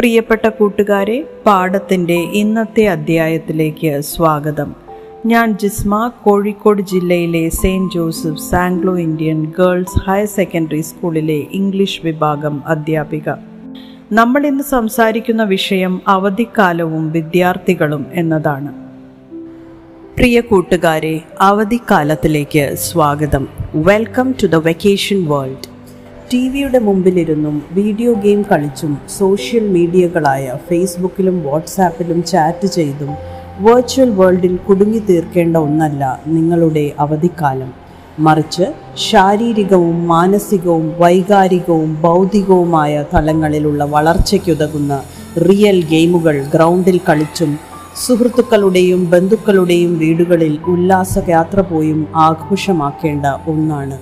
പ്രിയപ്പെട്ട കൂട്ടുകാരെ പാഠത്തിന്റെ ഇന്നത്തെ അധ്യായത്തിലേക്ക് സ്വാഗതം. ഞാൻ ജിസ്മ കോഴിക്കോട് ജില്ലയിലെ Saint Joseph Anglo Indian girls higher secondary സ്കൂളിലെ ഇംഗ്ലീഷ് വിഭാഗം അധ്യാപിക. നമ്മൾ ഇന്ന് സംസാരിക്കുന്ന വിഷയം അവധിക്കാലവും വിദ്യാർത്ഥികളും എന്നതാണ്. പ്രിയ കൂട്ടുകാരെ അവധിക്കാലത്തിലേക്ക് സ്വാഗതം. Welcome to the vacation world T വിയുടെ മുമ്പിലിരുന്നും വീഡിയോ ഗെയിം കളിച്ചും സോഷ്യൽ മീഡിയകളായ ഫേസ്ബുക്കിലും വാട്സാപ്പിലും ചാറ്റ് ചെയ്തും വെർച്വൽ വേൾഡിൽ കുടുങ്ങി തീർക്കേണ്ട ഒന്നല്ല നിങ്ങളുടെ അവധിക്കാലം. മറിച്ച് ശാരീരികവും മാനസികവും വൈകാരികവും ബൗദ്ധികവുമായ തലങ്ങളിലുള്ള വളർച്ചയ്ക്കുതകുന്ന റിയൽ ഗെയിമുകൾ ഗ്രൗണ്ടിൽ കളിച്ചും സുഹൃത്തുക്കളുടെയും ബന്ധുക്കളുടെയും വീടുകളിൽ ഉല്ലാസയാത്ര പോയും ആഘോഷമാക്കേണ്ട ഒന്നാണ്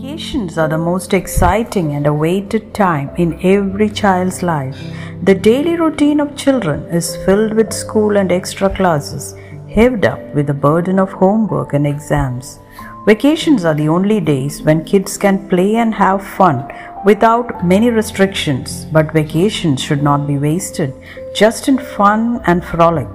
Vacations are the most exciting and awaited time in every child's life. The daily routine of children is filled with school and extra classes, heaved up with the burden of homework and exams. Vacations are the only days when kids can play and have fun without many restrictions, but vacations should not be wasted just in fun and frolic.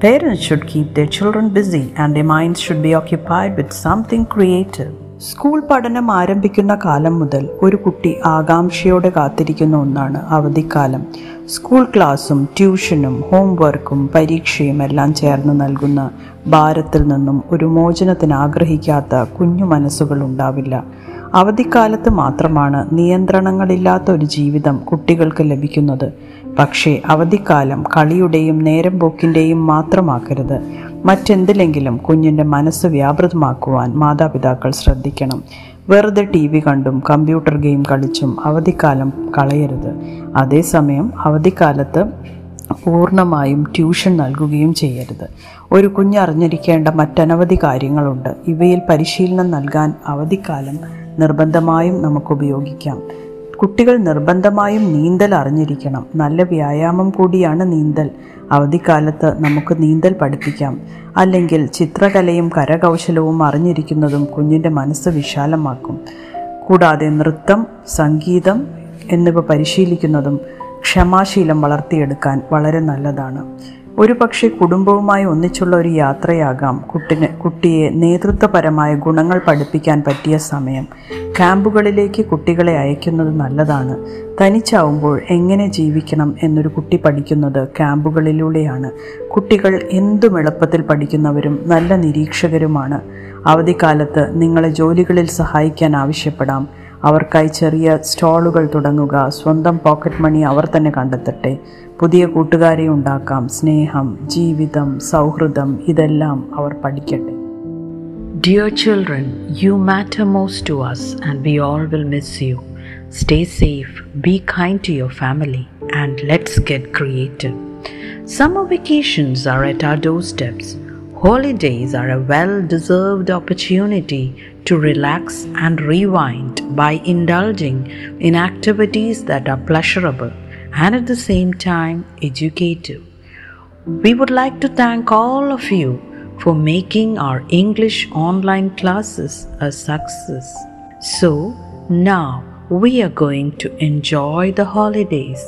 Parents should keep their children busy and their minds should be occupied with something creative. School പഠനം ആരംഭിക്കുന്ന കാലം മുതൽ ഒരു കുട്ടി ആകാംക്ഷയോടെ കാത്തിരിക്കുന്ന ഒന്നാണ് അവധിക്കാലം. സ്കൂൾ ക്ലാസ്സും ട്യൂഷനും ഹോംവർക്കും പരീക്ഷയും എല്ലാം ചേർന്ന് നൽകുന്ന ഭാരത്തിൽ നിന്നും ഒരു മോചനത്തിന് ആഗ്രഹിക്കാത്ത കുഞ്ഞു മനസ്സുകൾ ഉണ്ടാവില്ല. അവധിക്കാലത്ത് മാത്രമാണ് നിയന്ത്രണങ്ങളില്ലാത്ത ഒരു ജീവിതം കുട്ടികൾക്ക് ലഭിക്കുന്നത്. പക്ഷേ അവധിക്കാലം കളിയുടെയും നേരം പോക്കിന്റെയും മാത്രമാക്കരുത്. മറ്റെന്തിലെങ്കിലും കുഞ്ഞിന്റെ മനസ്സ് വ്യാപൃതമാക്കുവാൻ മാതാപിതാക്കൾ ശ്രദ്ധിക്കണം. വെറുതെ ടി വി കണ്ടും കമ്പ്യൂട്ടർ ഗെയിം കളിച്ചും അവധിക്കാലം കളയരുത്. അതേസമയം അവധിക്കാലത്ത് പൂർണമായും ട്യൂഷൻ നൽകുകയും ചെയ്യരുത്. ഒരു കുഞ്ഞ് അറിഞ്ഞിരിക്കേണ്ട മറ്റനവധി കാര്യങ്ങളുണ്ട്. ഇവയിൽ പരിശീലനം നൽകാൻ അവധിക്കാലം നിർബന്ധമായും നമുക്ക് ഉപയോഗിക്കാം. കുട്ടികൾ നിർബന്ധമായും നീന്തൽ അറിഞ്ഞിരിക്കണം. നല്ല വ്യായാമം കൂടിയാണ് നീന്തൽ. അവധിക്കാലത്ത് നമുക്ക് നീന്തൽ പഠിപ്പിക്കാം. അല്ലെങ്കിൽ ചിത്രകലയും കരകൗശലവും അറിഞ്ഞിരിക്കുന്നതും കുഞ്ഞിന്റെ മനസ്സ് വിശാലമാക്കും. കൂടാതെ നൃത്തം സംഗീതം എന്നിവ പരിശീലിക്കുന്നതും ക്ഷമാശീലം വളർത്തിയെടുക്കാൻ വളരെ നല്ലതാണ്. ഒരു പക്ഷേ കുടുംബവുമായി ഒന്നിച്ചുള്ള ഒരു യാത്രയാകാം കുട്ടിന് കുട്ടിയെ നേതൃത്വപരമായ ഗുണങ്ങൾ പഠിപ്പിക്കാൻ പറ്റിയ സമയം. ക്യാമ്പുകളിലേക്ക് കുട്ടികളെ അയക്കുന്നത് നല്ലതാണ്. തനിച്ചാവുമ്പോൾ എങ്ങനെ ജീവിക്കണം എന്നൊരു കുട്ടി പഠിക്കുന്നത് ക്യാമ്പുകളിലൂടെയാണ്. കുട്ടികൾ എന്തും എളുപ്പത്തിൽ പഠിക്കുന്നവരും നല്ല നിരീക്ഷകരുമാണ്. അവധിക്കാലത്ത് നിങ്ങളെ ജോലികളിൽ സഹായിക്കാൻ ആവശ്യപ്പെടാം. അവർക്കായി ചെറിയ സ്റ്റോളുകൾ തുടങ്ങുക സ്വന്തം പോക്കറ്റ് മണി അവർ തന്നെ കണ്ടെത്തട്ടെ പുതിയ കൂട്ടുകാരെ ഉണ്ടാക്കാം സ്നേഹം ജീവിതം സൗഹൃദം ഇതെല്ലാം അവർ പഠിക്കട്ടെ Dear children, you matter most to us and we all will miss you. Stay safe, be kind to your family, and let's get creative. Summer vacations are at our doorsteps. Holidays are a well deserved opportunity to relax and rewind by indulging in activities that are pleasurable and at the same time educative. We would like to thank all of you for making our English online classes a success. So now we are going to enjoy the holidays.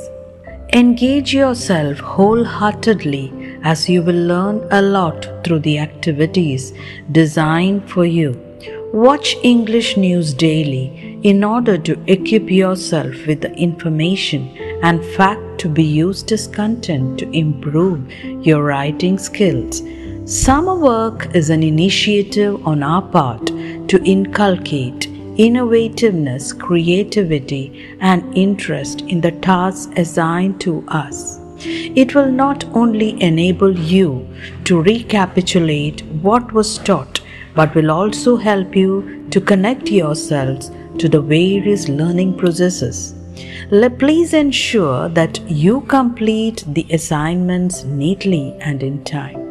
Engage yourself wholeheartedly as you will learn a lot through the activities designed for you. Watch English news daily in order to equip yourself with the information and fact to be used as content to improve your writing skills. Summer work is an initiative on our part to inculcate innovativeness, creativity, and interest in the tasks assigned to us. It will not only enable you to recapitulate what was taught, but will also help you to connect yourselves to the various learning processes. Please ensure that you complete the assignments neatly and in time.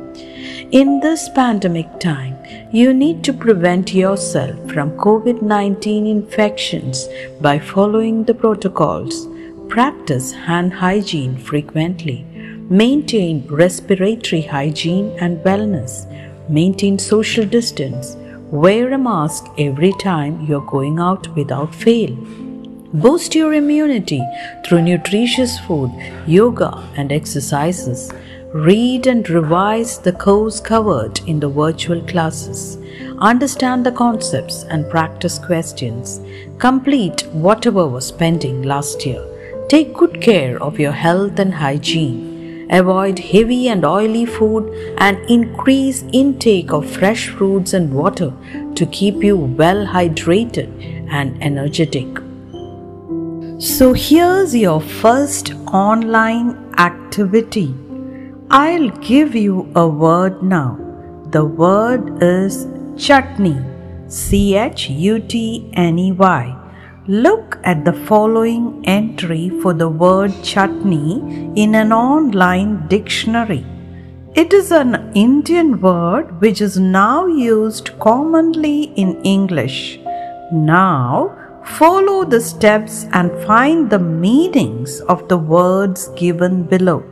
In this pandemic time, you need to prevent yourself from COVID 19 infections by following the protocols. Practice hand hygiene frequently. Maintain respiratory hygiene and wellness. Maintain social distance. Wear a mask every time you're going out without fail. Boost your immunity through nutritious food, yoga, and exercises. Read and revise the course covered in the virtual classes. Understand the concepts and practice questions. Complete whatever was pending last year. Take good care of your health and hygiene. Avoid heavy and oily food and increase intake of fresh fruits and water to keep you well hydrated and energetic. So here's your first online activity. I'll give you a word now. The word is chutney. C H U T N E Y. Look at the following entry for the word chutney in an online dictionary. It is an Indian word which is now used commonly in English. Now, follow the steps and find the meanings of the words given below.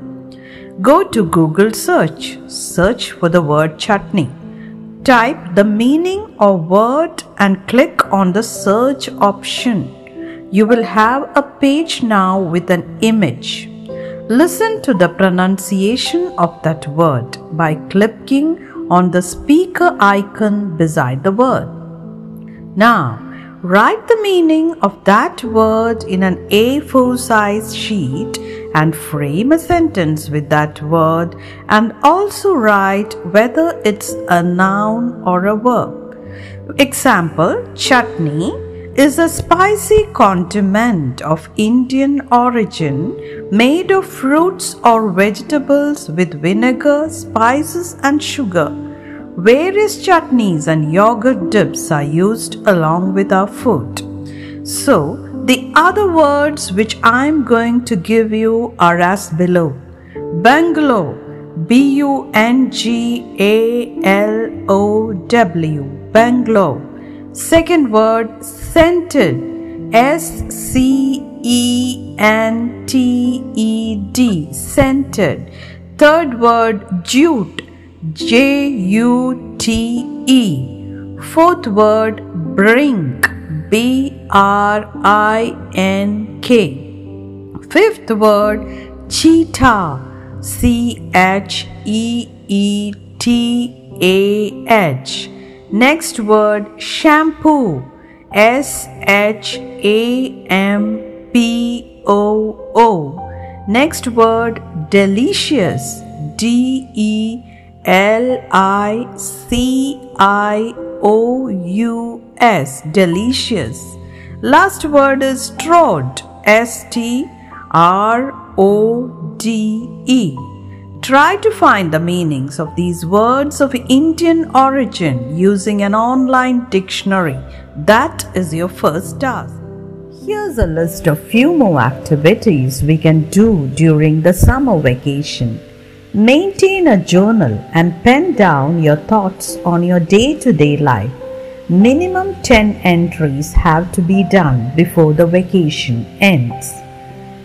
Go to Google search, search for the word chutney. Type the meaning of word and click on the search option. You will have a page now with an image. Listen to the pronunciation of that word by clicking on the speaker icon beside the word. Now, write the meaning of that word in an A4 size sheet and frame a sentence with that word and also write whether it's a noun or a verb. Example Chutney is a spicy condiment of Indian origin made of fruits or vegetables with vinegar, spices, and sugar. Various chutneys and yogurt dips are used along with our food. So, the other words which I am going to give you are as below Bungalow, B U N G A L O W, bungalow. Second word, scented, S C E N T E D, scented. Third word, jute, J U T E. Fourth word, brink, B R I N K. Fifth word, cheetah, C H E E T A H. Next word, shampoo, S H A M P O O. Next word, delicious, D E L I C I O U S, delicious. Last word is trod, S T R O D E. Try to find the meanings of these words of Indian origin using an online dictionary. That is your first task. Here's a list of few more activities we can do during the summer vacation. Maintain a journal and pen down your thoughts on your day to day life. Minimum 10 entries have to be done before the vacation ends.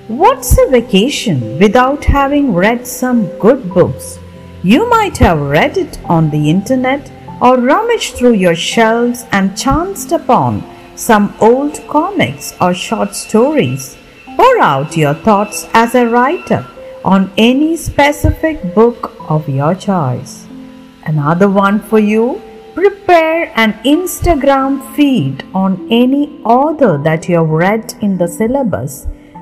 What's a vacation without having read some good books? You might have read it on the internet or rummaged through your shelves and chanced upon some old comics or short stories. Pour out your thoughts as a writer on any specific book of your choice. Another one for you prepare an Instagram feed on any author that you have read in the syllabus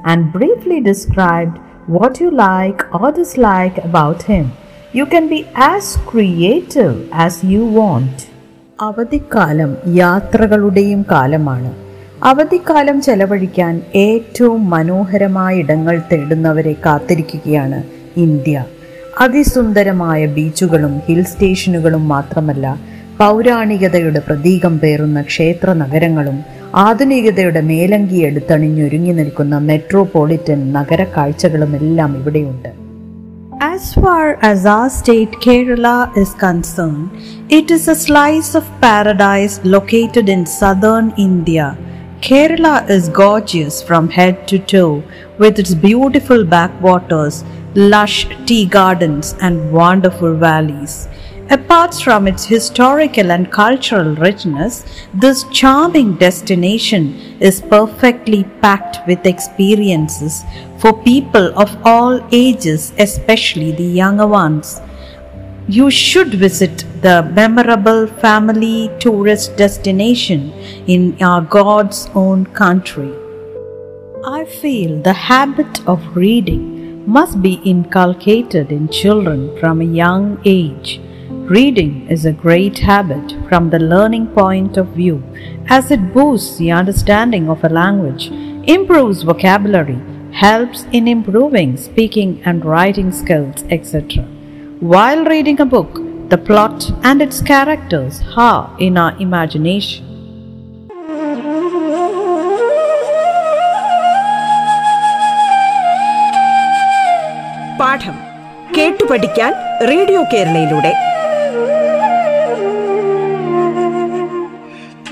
and briefly describe what you like or dislike about him. You can be as creative as you want. അവധിക്കാലം യാത്രകളുടെയും കാലമാണ് അവധിക്കാലം ചെലവഴിക്കാൻ ഏറ്റവും മനോഹരമായ ഇടങ്ങൾ തേടുന്നവരെ കാത്തിരിക്കുകയാണ് India അതിസുന്ദരമായ ബീച്ചുകളും hill സ്റ്റേഷനുകളും മാത്രമല്ല പൗരാണികതയുടെ പ്രതീകം പേറുന്ന ക്ഷേത്ര നഗരങ്ങളും ആധുനികതയുടെ മേലങ്കി എടുത്തണിഞ്ഞൊരുങ്ങി നിൽക്കുന്ന മെട്രോപൊളിറ്റൻ നഗര കാഴ്ചകളുമെല്ലാം ഇവിടെയുണ്ട് As far as our state Kerala is concerned, it is a slice of paradise located in southern India. Kerala is gorgeous from head to toe with its beautiful backwaters, lush tea gardens, and wonderful valleys. Apart from its historical and cultural richness, this charming destination is perfectly packed with experiences for people of all ages, especially the younger ones. You should visit the memorable family tourist destination in our God's own country. I feel the habit of reading must be inculcated in children from a young age. Reading is a great habit from the learning point of view as it boosts the understanding of a language, improves vocabulary, helps in improving speaking and writing skills, etc. While reading a book, the plot and its characters are in our imagination. പാഠം കേട്ടു പഠിക്കാൻ radio കേരളയിലൂടെ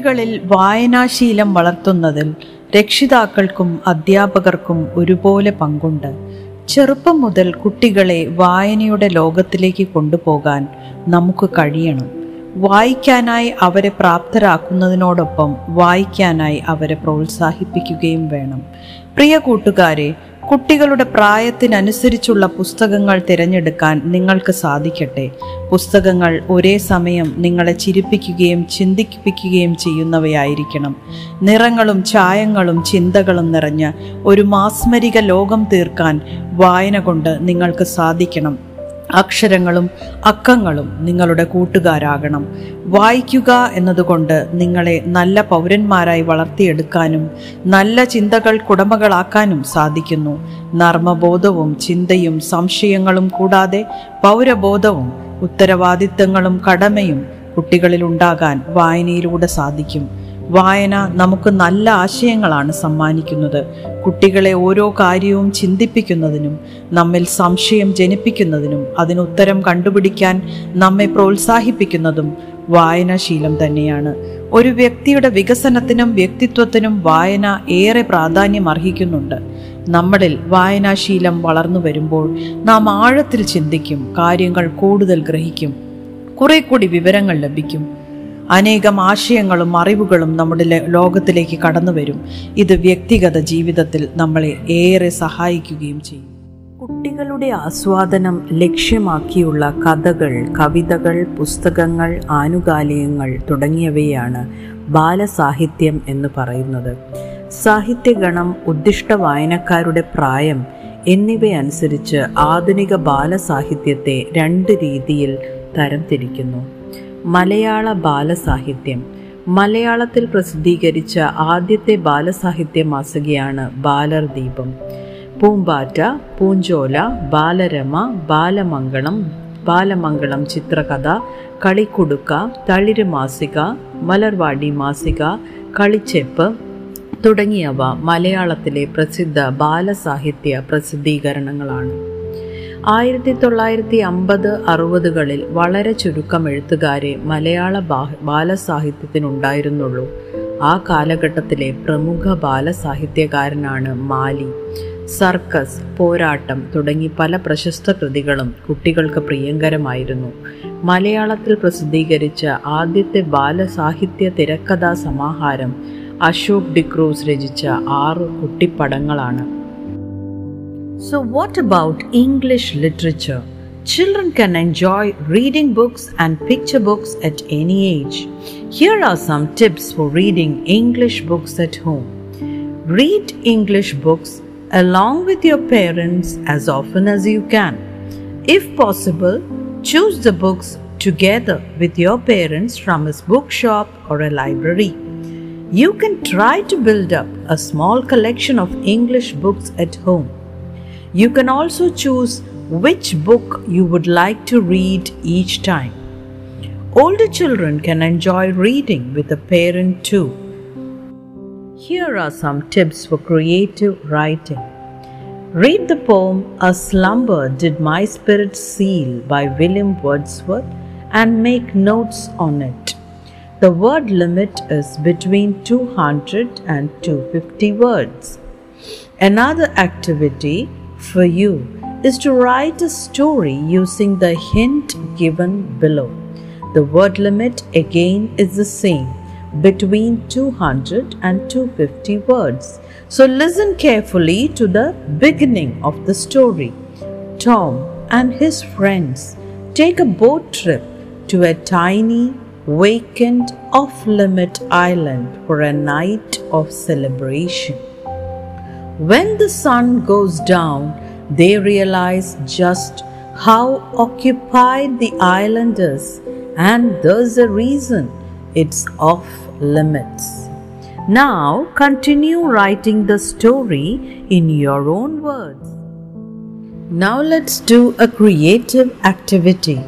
കുട്ടികളിൽ വായനാശീലം വളർത്തുന്നതിൽ രക്ഷിതാക്കൾക്കും അധ്യാപകർക്കും ഒരുപോലെ പങ്കുണ്ട്. ചെറുപ്പം മുതൽ കുട്ടികളെ വായനയുടെ ലോകത്തിലേക്ക് കൊണ്ടുപോകാൻ നമുക്ക് കഴിയണം. വായിക്കാനായി അവരെ പ്രാപ്തരാക്കുന്നതിനോടൊപ്പം വായിക്കാനായി അവരെ പ്രോത്സാഹിപ്പിക്കുകയും വേണം. പ്രിയ കൂട്ടുകാരെ കുട്ടികളുടെ പ്രായത്തിനനുസരിച്ചുള്ള പുസ്തകങ്ങൾ തിരഞ്ഞെടുക്കാൻ നിങ്ങൾക്ക് സാധിക്കട്ടെ. പുസ്തകങ്ങൾ ഒരേ സമയം നിങ്ങളെ ചിരിപ്പിക്കുകയും ചിന്തിപ്പിക്കുകയും ചെയ്യുന്നവയായിരിക്കണം. നിറങ്ങളും ചായങ്ങളും ചിന്തകളും നിറഞ്ഞ ഒരു മാസ്മരിക ലോകം തീർക്കാൻ വായന കൊണ്ട് നിങ്ങൾക്ക് സാധിക്കണം. അക്ഷരങ്ങളും അക്കങ്ങളും നിങ്ങളുടെ കൂട്ടുകാരാകണം. വായിക്കുക എന്നതുകൊണ്ട് നിങ്ങളെ നല്ല പൗരന്മാരായി വളർത്തിയെടുക്കാനും നല്ല ചിന്തകൾ കുടമകളാക്കാനും സാധിക്കുന്നു. നർമ്മബോധവും ചിന്തയും സംശയങ്ങളും കൂടാതെ പൗരബോധവും ഉത്തരവാദിത്തങ്ങളും കടമയും കുട്ടികളിൽ ഉണ്ടാകാൻ വായനയിലൂടെ സാധിക്കും. വായന നമുക്ക് നല്ല ആശയങ്ങളാണ് സമ്മാനിക്കുന്നത്. കുട്ടികളെ ഓരോ കാര്യവും ചിന്തിപ്പിക്കുന്നതിനും നമ്മിൽ സംശയം ജനിപ്പിക്കുന്നതിനും അതിനുത്തരം കണ്ടുപിടിക്കാൻ നമ്മെ പ്രോത്സാഹിപ്പിക്കുന്നതും വായനാശീലം തന്നെയാണ്. ഒരു വ്യക്തിയുടെ വികസനത്തിനും വ്യക്തിത്വത്തിനും വായന ഏറെ പ്രാധാന്യം അർഹിക്കുന്നുണ്ട്. നമ്മളിൽ വായനാശീലം വളർന്നു വരുമ്പോൾ നാം ആഴത്തിൽ ചിന്തിക്കും കാര്യങ്ങൾ കൂടുതൽ ഗ്രഹിക്കും കുറെ കൂടി വിവരങ്ങൾ ലഭിക്കും. അനേകം ആശയങ്ങളും അറിവുകളും നമ്മുടെ ലോകത്തിലേക്ക് കടന്നു വരും. ഇത് വ്യക്തിഗത ജീവിതത്തിൽ നമ്മളെ ഏറെ സഹായിക്കുകയും ചെയ്യും. കുട്ടികളുടെ ആസ്വാദനം ലക്ഷ്യമാക്കിയുള്ള കഥകൾ കവിതകൾ പുസ്തകങ്ങൾ ആനുകാലികങ്ങൾ തുടങ്ങിയവയാണ് ബാലസാഹിത്യം എന്ന് പറയുന്നത്. സാഹിത്യഗണം ഉദ്ദിഷ്ട വായനക്കാരുടെ പ്രായം എന്നിവയനുസരിച്ച് ആധുനിക ബാലസാഹിത്യത്തെ രണ്ട് രീതിയിൽ തരംതിരിക്കുന്നു. മലയാള ബാലസാഹിത്യം. മലയാളത്തിൽ പ്രസിദ്ധീകരിച്ച ആദ്യത്തെ ബാലസാഹിത്യ മാസികയാണ് ബാലർ ദീപം പൂമ്പാറ്റ പൂഞ്ചോല ബാലരമ ബാലമംഗളം ബാലമംഗളം ചിത്രകഥ കളിക്കുടുക്ക തളിര് മാസിക മലർവാടി മാസിക കളിച്ചെപ്പ് തുടങ്ങിയവ മലയാളത്തിലെ പ്രസിദ്ധ ബാലസാഹിത്യ പ്രസിദ്ധീകരണങ്ങളാണ്. ആയിരത്തി തൊള്ളായിരത്തി അമ്പത് അറുപതുകളിൽ വളരെ ചുരുക്കം എഴുത്തുകാരെ മലയാള ബാലസാഹിത്യത്തിനുണ്ടായിരുന്നുള്ളൂ. ആ കാലഘട്ടത്തിലെ പ്രമുഖ ബാലസാഹിത്യകാരനാണ് മാലി. സർക്കസ് പോരാട്ടം തുടങ്ങി പല പ്രശസ്ത കൃതികളും കുട്ടികൾക്ക് പ്രിയങ്കരമായിരുന്നു. മലയാളത്തിൽ പ്രസിദ്ധീകരിച്ച ആദ്യത്തെ ബാലസാഹിത്യ തിരക്കഥാ സമാഹാരം അശോക് ഡിക്രൂസ് രചിച്ച ആറ് കുട്ടിപ്പടങ്ങളാണ്. So, what about English literature? Children can enjoy reading books and picture books at any age. Here are some tips for reading English books at home. Read English books along with your parents as often as you can. If possible, choose the books together with your parents from a bookshop or a library. You can try to build up a small collection of English books at home. You can also choose which book you would like to read each time. Older children can enjoy reading with a parent too. Here are some tips for creative writing. Read the poem A Slumber Did My Spirit Seal by William Wordsworth and make notes on it. The word limit is between 200 and 250 words. Another activity for you is to write a story using the hint given below. The word limit again is the same between 200 and 250 words. So listen carefully to the beginning of the story. Tom and his friends take a boat trip to a tiny, vacant, off limit island for a night of celebration. When the sun goes down, they realize just how occupied the island is, and there's a reason it's off limits. Now continue writing the story in your own words. Now let's do a creative activity.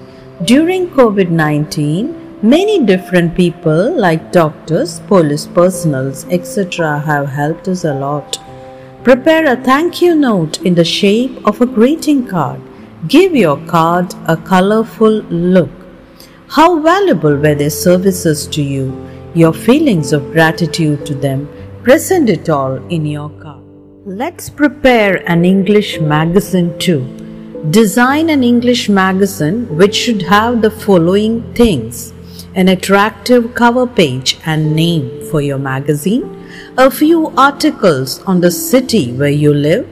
During COVID 19, many different people like doctors, police personals, etc., have helped us a lot. Prepare a thank you note in the shape of a greeting card. Give your card a colorful look. How valuable were their services to you? Your feelings of gratitude to them. Present it all in your card. Let's prepare an English magazine too. Design an English magazine which should have the following things an attractive cover page and name for your magazine, a few articles on the city where you live,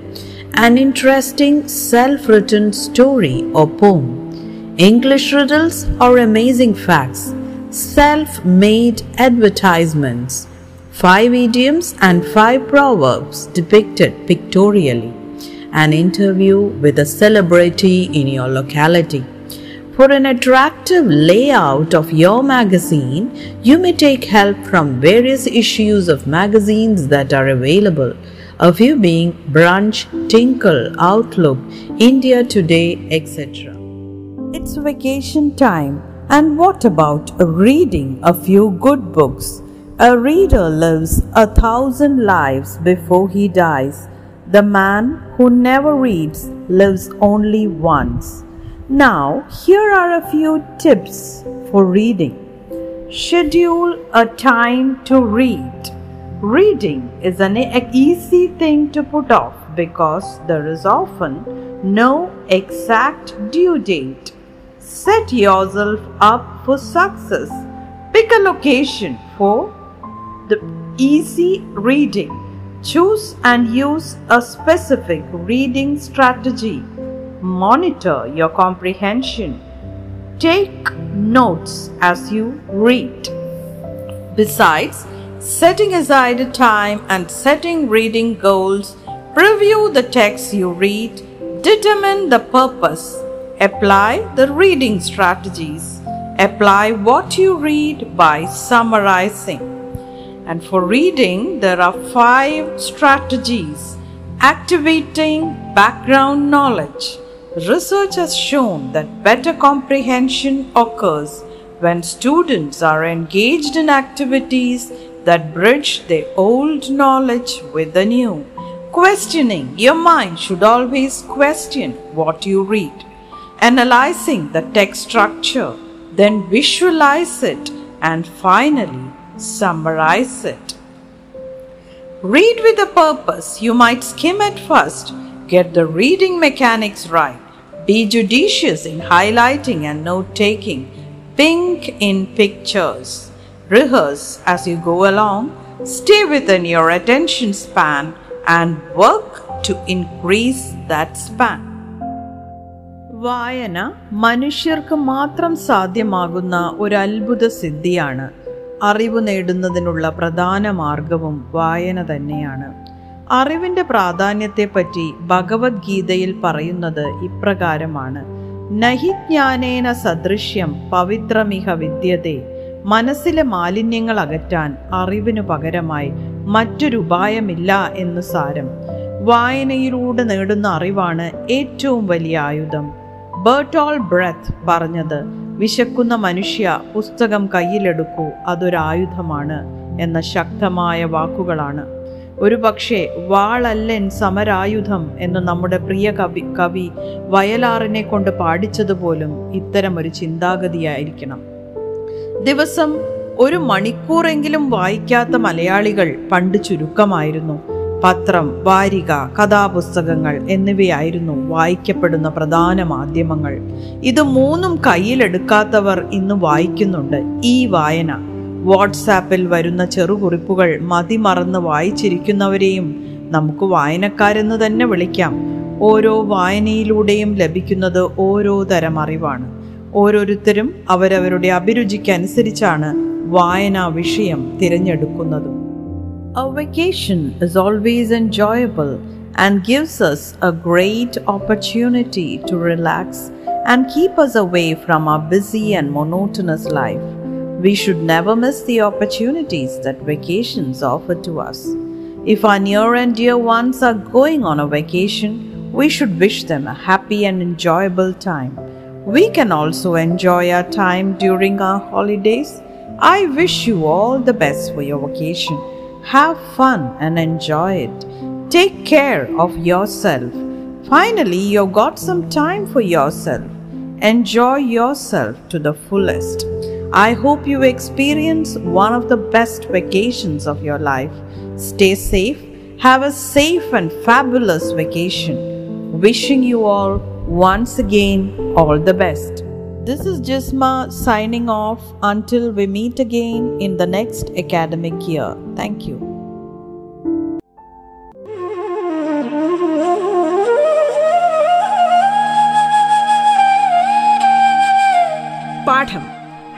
an interesting self written story or poem, English riddles or amazing facts, self made advertisements, five idioms and five proverbs depicted pictorially, an interview with a celebrity in your locality. For an attractive layout of your magazine, you may take help from various issues of magazines that are available, a few being Brunch, Tinkle, Outlook, India Today, etc. It's vacation time, and what about reading a few good books? A reader lives a thousand lives before he dies. The man who never reads lives only once. Now, here are a few tips for reading. Schedule a time to read. Reading is an easy thing to put off because there is often no exact due date. Set yourself up for success. Pick a location for the easy reading. Choose and use a specific reading strategy. Monitor your comprehension. Take notes as you read. Besides, setting aside a time and setting reading goals, review the text you read, determine the purpose, apply the reading strategies, apply what you read by summarizing. And for reading, there are five strategies activating background knowledge. Research has shown that better comprehension occurs when students are engaged in activities that bridge their old knowledge with the new. Questioning your mind should always question what you read. Analyzing the text structure, then visualize it, and finally summarize it. Read with a purpose. You might skim at first, get the reading mechanics right. Be judicious in highlighting and note taking. Think in pictures. Rehearse as you go along. Stay within your attention span and work to increase that span. വായന മനുഷ്യർക്ക് മാത്രം സാധ്യമാകുന്ന ഒരു അത്ഭുത സിദ്ധിയാണ് അറിവ് നേടുന്നതിനുള്ള പ്രധാന മാർഗവും വായന തന്നെയാണ് അറിവിന്റെ പ്രാധാന്യത്തെപ്പറ്റി ഭഗവത്ഗീതയിൽ പറയുന്നത് ഇപ്രകാരമാണ്. നഹി ജ്ഞാനേന സദൃശ്യം പവിത്രമിഹ വിദ്യതേ. മനസ്സിലെ മാലിന്യങ്ങൾ അകറ്റാൻ അറിവിനു പകരമായി മറ്റൊരു ഉപായമില്ല എന്ന് സാരം. വായനയിലൂടെ നേടുന്ന അറിവാണ് ഏറ്റവും വലിയ ആയുധം. ബേർട്ടോൾ ബ്രത്ത് പറഞ്ഞത് വിശക്കുന്ന മനുഷ്യ പുസ്തകം കയ്യിലെടുക്കൂ അതൊരായുധമാണ് എന്ന ശക്തമായ വാക്കുകളാണ്. ഒരു പക്ഷേ വാളല്ലൻ സമരായുധം എന്ന് നമ്മുടെ പ്രിയ കവി കവി വയലാറിനെ കൊണ്ട് പാടിച്ചതുപോലും ഇത്തരം ഒരു ചിന്താഗതിയായിരിക്കണം. ദിവസം ഒരു മണിക്കൂറെങ്കിലും വായിക്കാത്ത മലയാളികൾ പണ്ട് ചുരുക്കമായിരുന്നു. പത്രം വാരിക കഥാപുസ്തകങ്ങൾ എന്നിവയായിരുന്നു വായിക്കപ്പെടുന്ന പ്രധാന മാധ്യമങ്ങൾ. ഇത് മൂന്നും കയ്യിലെടുക്കാത്തവർ ഇന്ന് വായിക്കുന്നുണ്ട്. ഈ വായന വാട്സാപ്പിൽ വരുന്ന ചെറുകുറിപ്പുകൾ മതിമറന്ന് വായിച്ചിരിക്കുന്നവരെയും നമുക്ക് വായനക്കാരെന്ന് തന്നെ വിളിക്കാം. ഓരോ വായനയിലൂടെയും ലഭിക്കുന്നത് ഓരോ തരം അറിവാണ്. ഓരോരുത്തരും അവരവരുടെ അഭിരുചിക്കനുസരിച്ചാണ് വായനാ വിഷയം തിരഞ്ഞെടുക്കുന്നതും. A vacation is always enjoyable and gives us a great opportunity to relax and keep us away from our busy and monotonous life. We should never miss the opportunities that vacations offer to us. If our near and dear ones are going on a vacation, we should wish them a happy and enjoyable time. We can also enjoy our time during our holidays. I wish you all the best for your vacation. Have fun and enjoy it. Take care of yourself. Finally, you've got some time for yourself. Enjoy yourself to the fullest. I hope you experience one of the best vacations of your life. Stay safe. Have a safe and fabulous vacation. Wishing you all once again all the best. This is Jisma signing off until we meet again in the next academic year. Thank you.